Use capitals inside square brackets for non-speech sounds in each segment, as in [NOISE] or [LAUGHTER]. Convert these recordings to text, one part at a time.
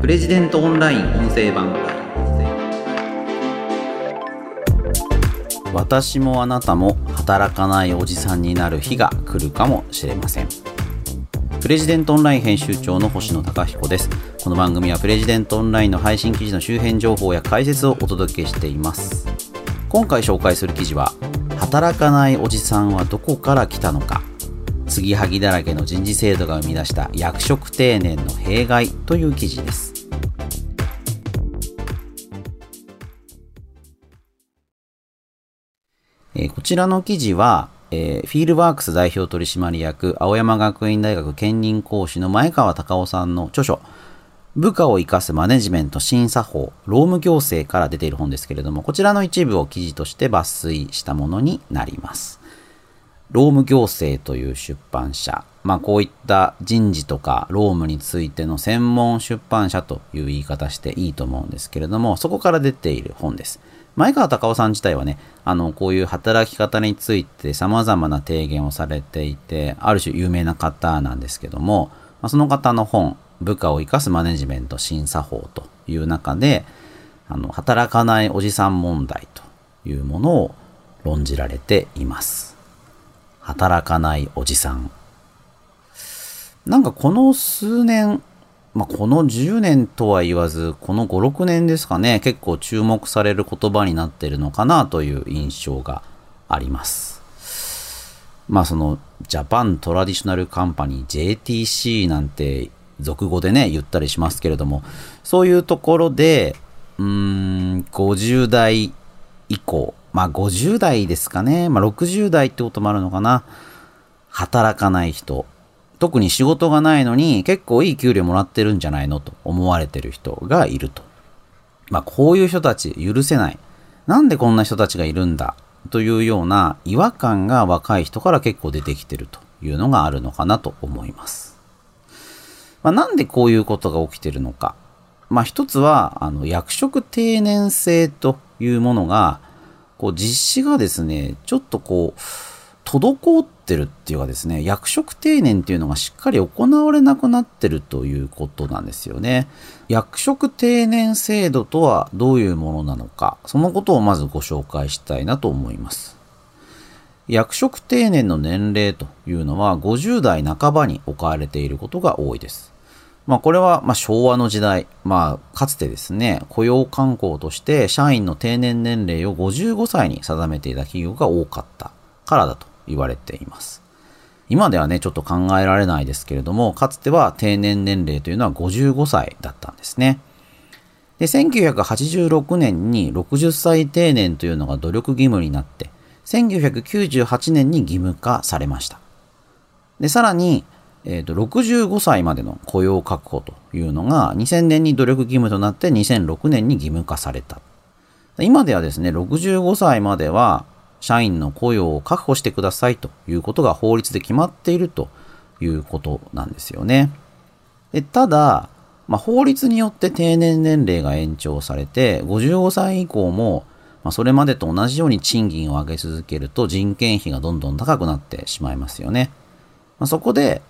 プレジデントオンライン音声版。私もあなたも働かないおじさんになる日が来るかもしれません。プレジデントオンライン編集長の星野貴彦です。この番組はプレジデントオンラインの配信記事の周辺情報や解説をお届けしています。今回紹介する記事は働かないおじさんはどこから来たのか。継ぎはぎだらけの人事制度が生み出した役職定年の弊害という記事です。え、こちらの記事は、えー、フィールワークス代表取締役青山学院大学兼任講師の前川隆夫さんの著書部下を生かすマネジメント審査法労務行政から出ている本ですけれどもこちらの一部を記事として抜粋したものになります労務行政という出版社、まあこういった人事とか労務についての専門出版社という言い方していいと思うんですけれども、そこから出ている本です。前川隆夫さん自体はね、あの、こういう働き方について様々な提言をされていて、ある種有名な方なんですけども、まあ、その方の本、部下を生かすマネジメント審査法という中で、あの、働かないおじさん問題というものを論じられています。働かないおじさん。なんかこの数年、まあ、この10年とは言わず、この5、6年ですかね、結構注目される言葉になってるのかなという印象があります。まあその、ジャパントラディショナルカンパニー JTC なんて俗語でね、言ったりしますけれども、そういうところで、うーん、50代以降、まあ50代ですかね。まあ60代ってこともあるのかな。働かない人。特に仕事がないのに結構いい給料もらってるんじゃないのと思われてる人がいると。まあこういう人たち許せない。なんでこんな人たちがいるんだ？というような違和感が若い人から結構出てきてるというのがあるのかなと思います。まあ、なんでこういうことが起きてるのか？まあ一つはあの役職定年制というものがこう実施がですね、ちょっとこう、滞ってるっていうかですね、役職定年っていうのがしっかり行われなくなってるということなんですよね。役職定年制度とはどういうものなのか、そのことをまずご紹介したいなと思います。役職定年の年齢というのは50代半ばに置かれていることが多いです。まあ、これはま昭和の時代、まあ、かつてですね、雇用慣行として社員の定年年齢を55歳に定めていた企業が多かったからだと言われています。今ではね、ちょっと考えられないですけれども、かつては定年年齢というのは55歳だったんですね。で、1986年に60歳定年というのが努力義務になって、1998年に義務化されました。で、さらに、えーと、65歳までの雇用確保というのが2000年に努力義務となって2006年に義務化された。今ではですね、65歳までは社員の雇用を確保してくださいということが法律で決まっているということなんですよね。でただ、まあ、法律によって定年年齢が延長されて、55歳以降も、まあ、それまでと同じように賃金を上げ続けると人件費がどんどん高くなってしまいますよね。まあ、そこで、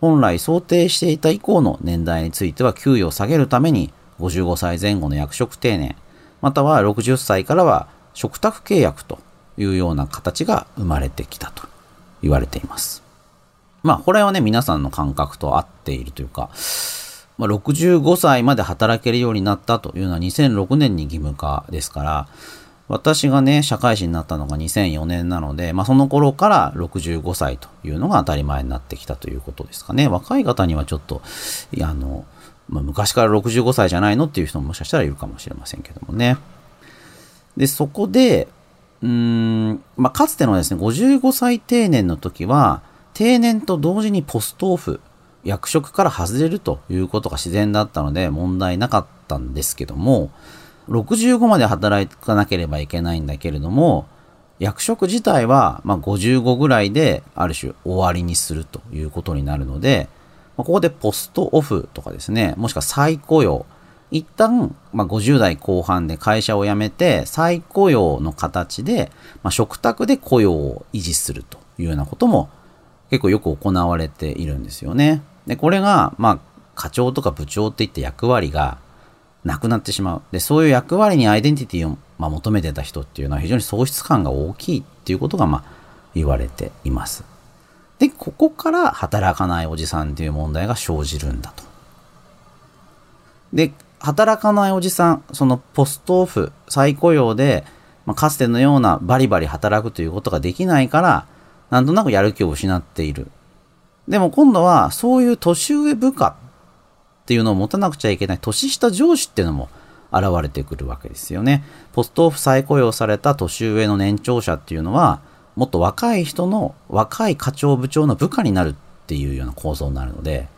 本来想定していた以降の年代については給与を下げるために55歳前後の役職定年、または60歳からは嘱託契約というような形が生まれてきたと言われています。まあこれはね皆さんの感覚と合っているというか、まあ、65歳まで働けるようになったというのは2006年に義務化ですから、私がね、社会人になったのが2004年なので、まあ、その頃から65歳というのが当たり前になってきたということですかね。若い方にはちょっと、あの、まあ、昔から65歳じゃないのっていう人ももしかしたらいるかもしれませんけどもね。で、そこで、うん、まあ、かつてのですね、55歳定年の時は、定年と同時にポストオフ、役職から外れるということが自然だったので問題なかったんですけども、65まで働かなければいけないんだけれども、役職自体は、ま55ぐらいである種終わりにするということになるので、ここでポストオフとかですね、もしくは再雇用、一旦、ま50代後半で会社を辞めて再雇用の形で、まあ、食卓で雇用を維持するというようなことも結構よく行われているんですよね。で、これが、まあ、課長とか部長っていった役割がなくなってしまう。で、そういう役割にアイデンティティを、まあ、求めてた人っていうのは非常に喪失感が大きいっていうことが、まあ、言われています。で、ここから働かないおじさんっていう問題が生じるんだと。で、働かないおじさん、そのポストオフ、再雇用で、まあ、かつてのようなバリバリ働くということができないから、なんとなくやる気を失っている。でも今度は、そういう年上部下っていうのを持たなくちゃいけない年下上司っていうのも現れてくるわけですよね。ポストオフ再雇用された年上の年長者っていうのは、もっと若い人の若い課長部長の部下になるっていうような構造になるので、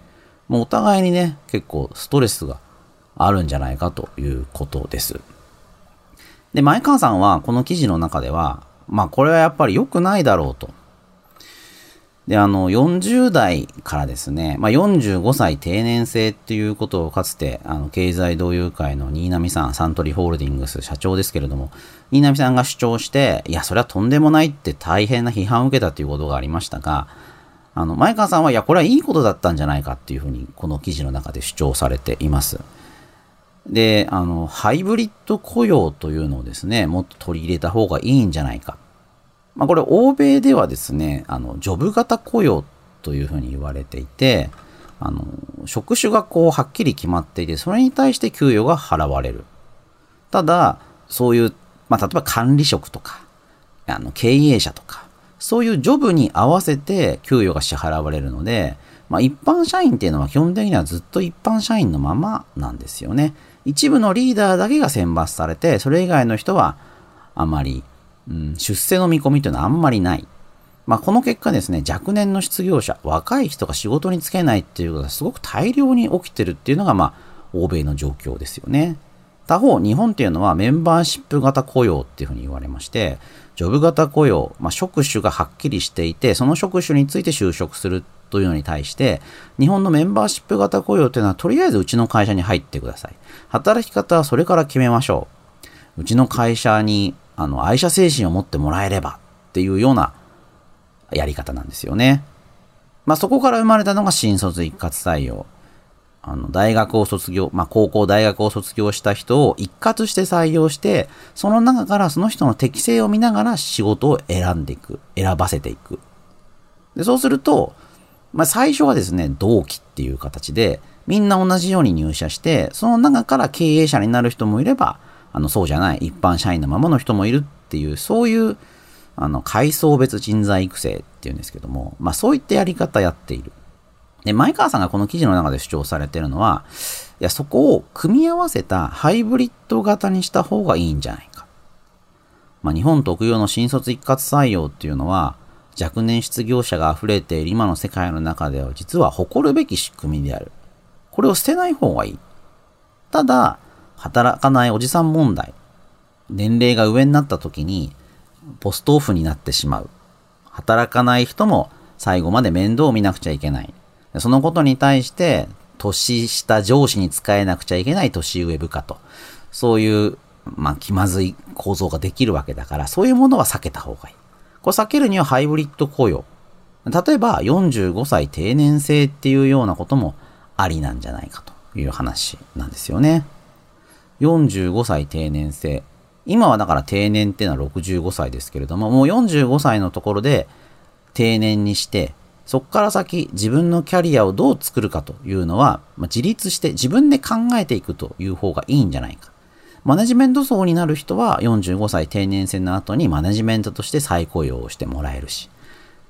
もうお互いにね、結構ストレスがあるんじゃないかということです。で、前川さんはこの記事の中では、まあこれはやっぱり良くないだろうと。で、あの、40代からですね、まあ、45歳定年制っていうことをかつて、あの、経済同友会の新浪さん、サントリーホールディングス社長ですけれども、新浪さんが主張して、いや、それはとんでもないって大変な批判を受けたということがありましたが、あの、前川さんは、いや、これはいいことだったんじゃないかっていうふうに、この記事の中で主張されています。で、あの、ハイブリッド雇用というのをですね、もっと取り入れた方がいいんじゃないか。まあ、これ欧米ではですね、あの、ジョブ型雇用というふうに言われていて、あの、職種がこうはっきり決まっていて、それに対して給与が払われる。ただ、そういう、まあ、例えば管理職とか、あの、経営者とか、そういうジョブに合わせて給与が支払われるので、まあ、一般社員っていうのは基本的にはずっと一般社員のままなんですよね。一部のリーダーだけが選抜されて、それ以外の人はあまりうん、出世の見込みというのはあんまりない。まあ、この結果ですね、若年の失業者、若い人が仕事に就けないっていうことがすごく大量に起きてるっていうのが、まあ、欧米の状況ですよね。他方、日本っていうのはメンバーシップ型雇用っていうふうに言われまして、ジョブ型雇用、まあ、職種がはっきりしていて、その職種について就職するというのに対して、日本のメンバーシップ型雇用というのは、とりあえずうちの会社に入ってください。働き方はそれから決めましょう。うちの会社にあの、愛社精神を持ってもらえればっていうようなやり方なんですよね。まあ、そこから生まれたのが新卒一括採用。あの、大学を卒業、まあ、高校、大学を卒業した人を一括して採用して、その中からその人の適性を見ながら仕事を選んでいく。選ばせていく。で、そうすると、まあ、最初はですね、同期っていう形で、みんな同じように入社して、その中から経営者になる人もいれば、あの、そうじゃない、一般社員のままの人もいるっていう、そういう、あの、階層別人材育成っていうんですけども、まあそういったやり方やっている。で、前川さんがこの記事の中で主張されてるのは、いや、そこを組み合わせたハイブリッド型にした方がいいんじゃないか。まあ日本特有の新卒一括採用っていうのは、若年失業者が溢れている今の世界の中では実は誇るべき仕組みである。これを捨てない方がいい。ただ、働かないおじさん問題。年齢が上になった時に、ポストオフになってしまう。働かない人も最後まで面倒を見なくちゃいけない。そのことに対して、年下上司に使えなくちゃいけない年上部下と。そういう、まあ、気まずい構造ができるわけだから、そういうものは避けた方がいい。これ避けるにはハイブリッド雇用。例えば、45歳定年制っていうようなこともありなんじゃないかという話なんですよね。45歳定年制。今はだから定年っていうのは65歳ですけれども、もう45歳のところで定年にして、そこから先自分のキャリアをどう作るかというのは、まあ、自立して自分で考えていくという方がいいんじゃないか。マネジメント層になる人は45歳定年制の後にマネジメントとして再雇用をしてもらえるし。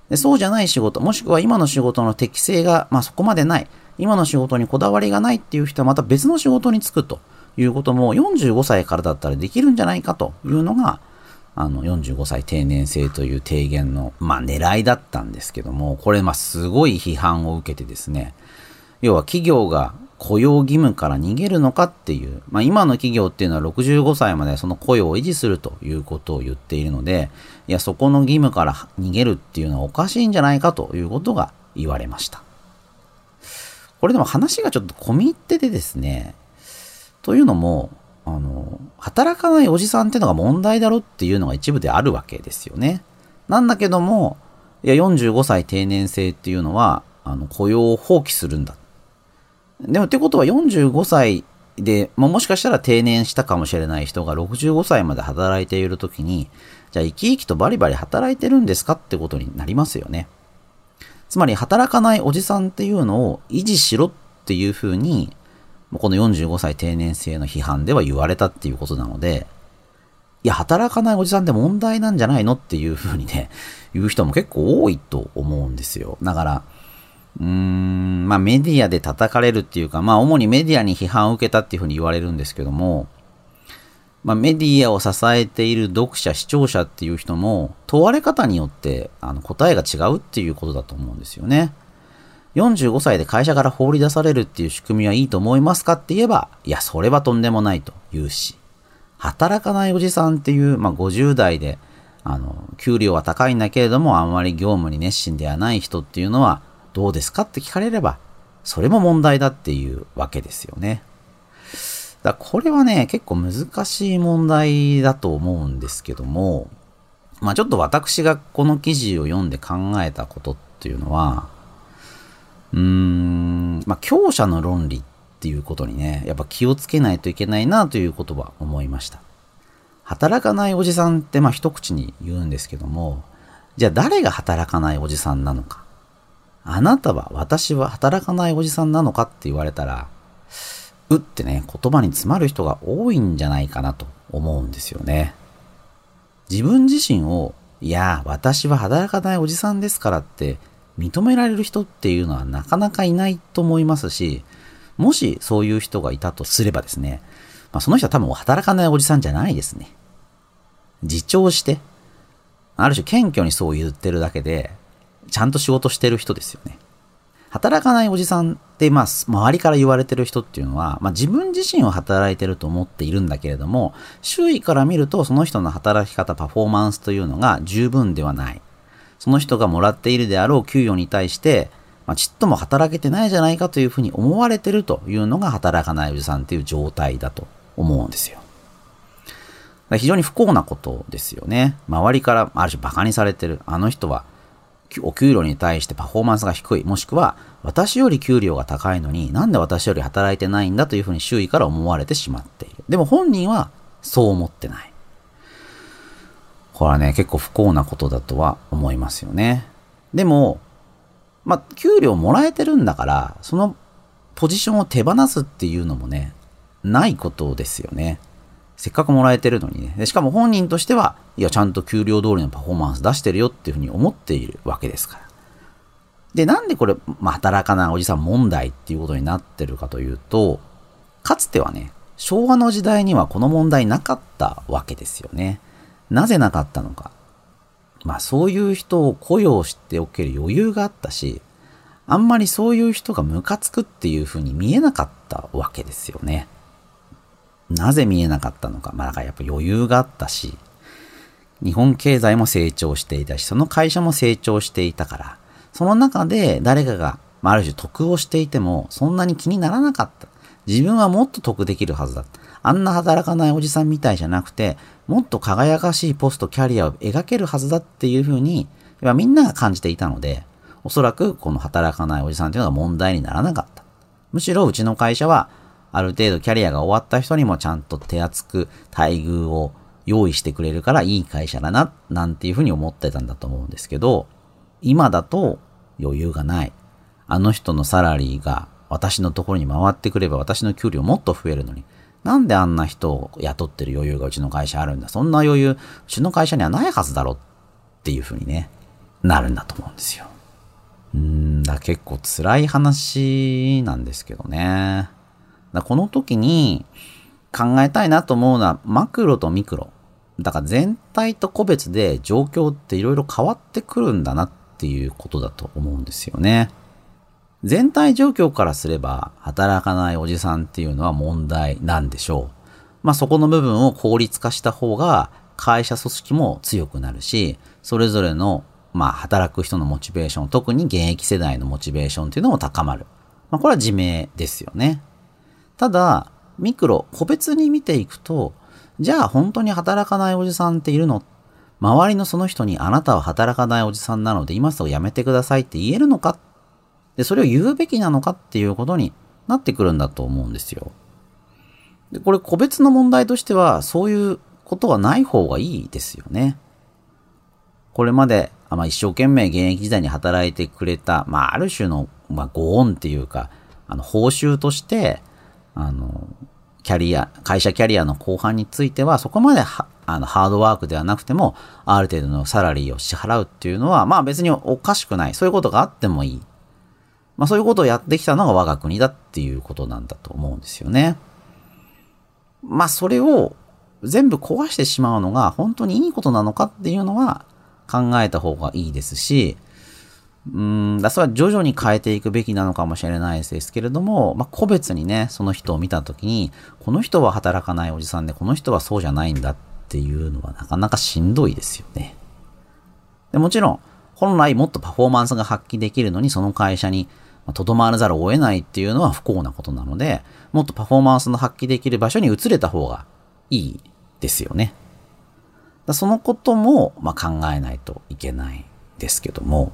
でそうじゃない仕事、もしくは今の仕事の適性が、まあ、そこまでない、今の仕事にこだわりがないっていう人はまた別の仕事に就くと。いうことも45歳からだったらできるんじゃないかというのが、あの、45歳定年制という提言の、まあ、狙いだったんですけども、これ、ま、すごい批判を受けてですね、要は企業が雇用義務から逃げるのかっていう、まあ、今の企業っていうのは65歳までその雇用を維持するということを言っているので、いや、そこの義務から逃げるっていうのはおかしいんじゃないかということが言われました。これでも話がちょっと込み入っててですね、というのも、あの、働かないおじさんっていうのが問題だろっていうのが一部であるわけですよね。なんだけども、いや、45歳定年制っていうのは、あの、雇用を放棄するんだ。でもってことは45歳で、まあ、もしかしたら定年したかもしれない人が65歳まで働いているときに、じゃあ生き生きとバリバリ働いてるんですかってことになりますよね。つまり働かないおじさんっていうのを維持しろっていうふうに、この45歳定年制の批判では言われたっていうことなので、いや、働かないおじさんって問題なんじゃないのっていうふうにね、言う人も結構多いと思うんですよ。だから、うーん、まあメディアで叩かれるっていうか、まあ主にメディアに批判を受けたっていうふうに言われるんですけども、まあメディアを支えている読者、視聴者っていう人も、問われ方によってあの答えが違うっていうことだと思うんですよね。45歳で会社から放り出されるっていう仕組みはいいと思いますかって言えば、いや、それはとんでもないと言うし、働かないおじさんっていう、まあ50代で、あの、給料は高いんだけれども、あんまり業務に熱心ではない人っていうのは、どうですか？って聞かれれば、それも問題だっていうわけですよね。だこれはね、結構難しい問題だと思うんですけども、まあちょっと私がこの記事を読んで考えたことっていうのは、うーん、まあ強者の論理っていうことにね、やっぱ気をつけないといけないなということは思いました。働かないおじさんってまあ一口に言うんですけども、じゃあ誰が働かないおじさんなのか？あなたは私は働かないおじさんなのかって言われたら、うってね、言葉に詰まる人が多いんじゃないかなと思うんですよね。自分自身を、いや、私は働かないおじさんですからって認められる人っていうのはなかなかいないと思いますし、もしそういう人がいたとすればですね、まあ、その人は多分働かないおじさんじゃないですね。自重して、ある種謙虚にそう言ってるだけで、ちゃんと仕事してる人ですよね。働かないおじさんって、まあ、周りから言われてる人っていうのは、まあ、自分自身は働いてると思っているんだけれども、周囲から見ると、その人の働き方、パフォーマンスというのが十分ではない。その人がもらっているであろう給与に対して、まあ、ちっとも働けてないじゃないかというふうに思われてるというのが働かないおじさんっていう状態だと思うんですよ。非常に不幸なことですよね。周りからある種馬鹿にされてる。あの人はお給料に対してパフォーマンスが低い。もしくは、私より給料が高いのになんで私より働いてないんだというふうに周囲から思われてしまっている。でも本人はそう思ってない。これはね、結構不幸なことだとは思いますよね。でも、まあ、給料もらえてるんだから、そのポジションを手放すっていうのもね、ないことですよね。せっかくもらえてるのにね。しかも本人としては、いや、ちゃんと給料通りのパフォーマンス出してるよっていうふうに思っているわけですから。で、なんでこれ、まあ、働かないおじさん問題っていうことになってるかというと、かつてはね、昭和の時代にはこの問題なかったわけですよね。なぜなかったのか。まあそういう人を雇用しておける余裕があったし、あんまりそういう人がムカつくっていう風に見えなかったわけですよね。なぜ見えなかったのか。まあだからやっぱ余裕があったし、日本経済も成長していたし、その会社も成長していたから、その中で誰かが、まあ、ある種得をしていても、そんなに気にならなかった。自分はもっと得できるはずだ。あんな働かないおじさんみたいじゃなくて、もっと輝かしいポスト、キャリアを描けるはずだっていうふうに、みんなが感じていたので、おそらくこの働かないおじさんっていうのは問題にならなかった。むしろうちの会社は、ある程度キャリアが終わった人にもちゃんと手厚く待遇を用意してくれるからいい会社だな、なんていうふうに思ってたんだと思うんですけど、今だと余裕がない。あの人のサラリーが私のところに回ってくれば私の給料もっと増えるのに、なんであんな人を雇ってる余裕がうちの会社あるんだそんな余裕、うちの会社にはないはずだろっていう風にね、なるんだと思うんですよ。うんだ結構辛い話なんですけどね。だこの時に考えたいなと思うのはマクロとミクロ。だから全体と個別で状況っていろいろ変わってくるんだなっていうことだと思うんですよね。全体状況からすれば、働かないおじさんっていうのは問題なんでしょう。まあそこの部分を効率化した方が、会社組織も強くなるし、それぞれの、まあ働く人のモチベーション、特に現役世代のモチベーションっていうのも高まる。まあこれは自明ですよね。ただ、ミクロ、個別に見ていくと、じゃあ本当に働かないおじさんっているの？周りのその人にあなたは働かないおじさんなので今すぐ辞めてくださいって言えるのか？で、それを言うべきなのかっていうことになってくるんだと思うんですよ。で、これ個別の問題としては、そういうことはない方がいいですよね。これまで、まあ、一生懸命現役時代に働いてくれた、まあ、ある種の、まあ、ご恩っていうか、あの、報酬として、あの、キャリア、会社キャリアの後半については、そこまであの、ハードワークではなくても、ある程度のサラリーを支払うっていうのは、まあ別におかしくない。そういうことがあってもいい。まあそういうことをやってきたのが我が国だっていうことなんだと思うんですよね。まあそれを全部壊してしまうのが本当にいいことなのかっていうのは考えた方がいいですし、うん、だそれは徐々に変えていくべきなのかもしれないですけれども、まあ、個別にね、その人を見たときに、この人は働かないおじさんで、この人はそうじゃないんだっていうのはなかなかしんどいですよね。でもちろん、本来もっとパフォーマンスが発揮できるのに、その会社にとどまらざるを得ないっていうのは不幸なことなので、もっとパフォーマンスの発揮できる場所に移れた方がいいですよね。だそのことも、まあ、考えないといけないですけども、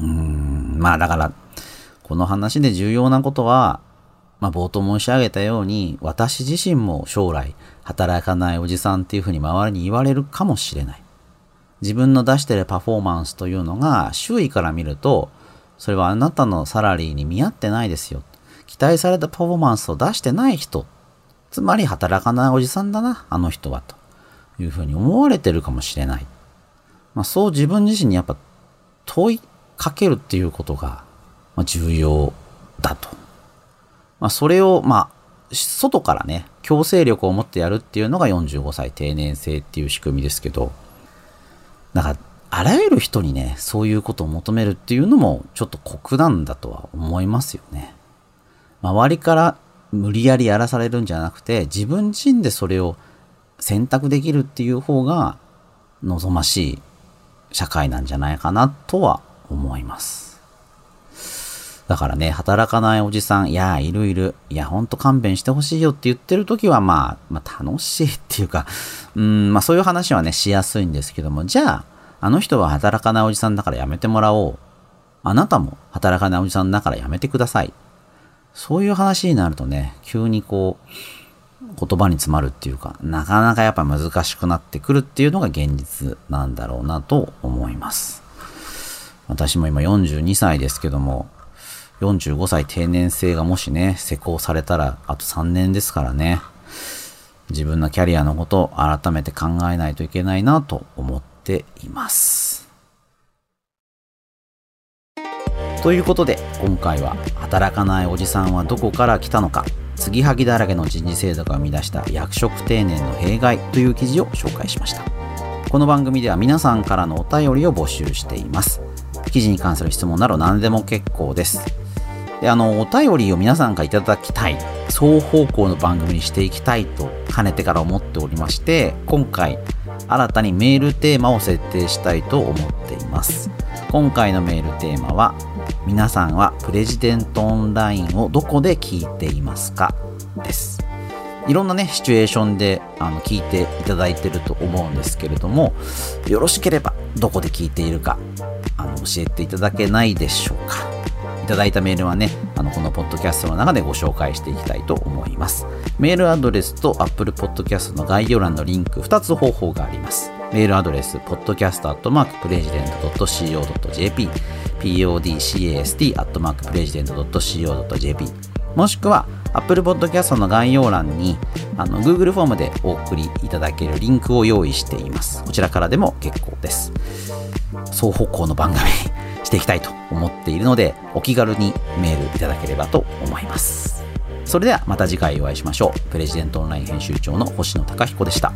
うん、まあだから、この話で重要なことは、まあ冒頭申し上げたように、私自身も将来働かないおじさんっていうふうに周りに言われるかもしれない。自分の出してるパフォーマンスというのが周囲から見ると、それはあなたのサラリーに見合ってないですよ。期待されたパフォーマンスを出してない人。つまり働かないおじさんだな、あの人は。というふうに思われてるかもしれない。まあそう自分自身にやっぱ問いかけるっていうことが重要だと。まあそれをまあ外からね、強制力を持ってやるっていうのが45歳定年制っていう仕組みですけど、だかあらゆる人にね、そういうことを求めるっていうのもちょっと酷なんだとは思いますよね。周りから無理やりやらされるんじゃなくて、自分自身でそれを選択できるっていう方が望ましい社会なんじゃないかなとは思います。だからね、働かないおじさん、いや、いるいる、いや、ほんと勘弁してほしいよって言ってる時は、まあ、まあ、楽しい [LAUGHS] っていうか、うん、まあそういう話はね、しやすいんですけども、じゃあ、あの人は働かないおじさんだからやめてもらおう。あなたも働かないおじさんだからやめてください。そういう話になるとね、急にこう、言葉に詰まるっていうか、なかなかやっぱ難しくなってくるっていうのが現実なんだろうなと思います。私も今42歳ですけども、45歳定年制がもしね、施行されたらあと3年ですからね、自分のキャリアのことを改めて考えないといけないなと思っています。ということで今回は働かないおじさんはどこから来たのか継ぎはぎだらけの人事制度が生み出した役職定年の弊害という記事を紹介しましたこの番組では皆さんからのお便りを募集しています記事に関する質問など何でも結構です。であのお便りを皆さんからいただきたい。双方向の番組にしていきたいとかねてから思っておりまして今回新たにメールテーマを設定したいと思っています。今回のメールテーマは皆さんはプレジデントオンラインをどこで聞いていますか？です。いろんなねシチュエーションであの聞いていただいてると思うんですけれどもよろしければどこで聞いているかあの教えていただけないでしょうかいただいたメールはね、あのこのポッドキャストの中でご紹介していきたいと思います。メールアドレスと Apple Podcast の概要欄のリンク2つ方法があります。メールアドレス、podcast.president.co.jp、podcast.president.co.jp、もしくは Apple Podcast の概要欄にあの Google フォームでお送りいただけるリンクを用意しています。こちらからでも結構です。双方向の番組にしていきたいと思っているので、お気軽にメールいただければと思います。それではまた次回お会いしましょう。プレジデントオンライン編集長の星野貴彦でした。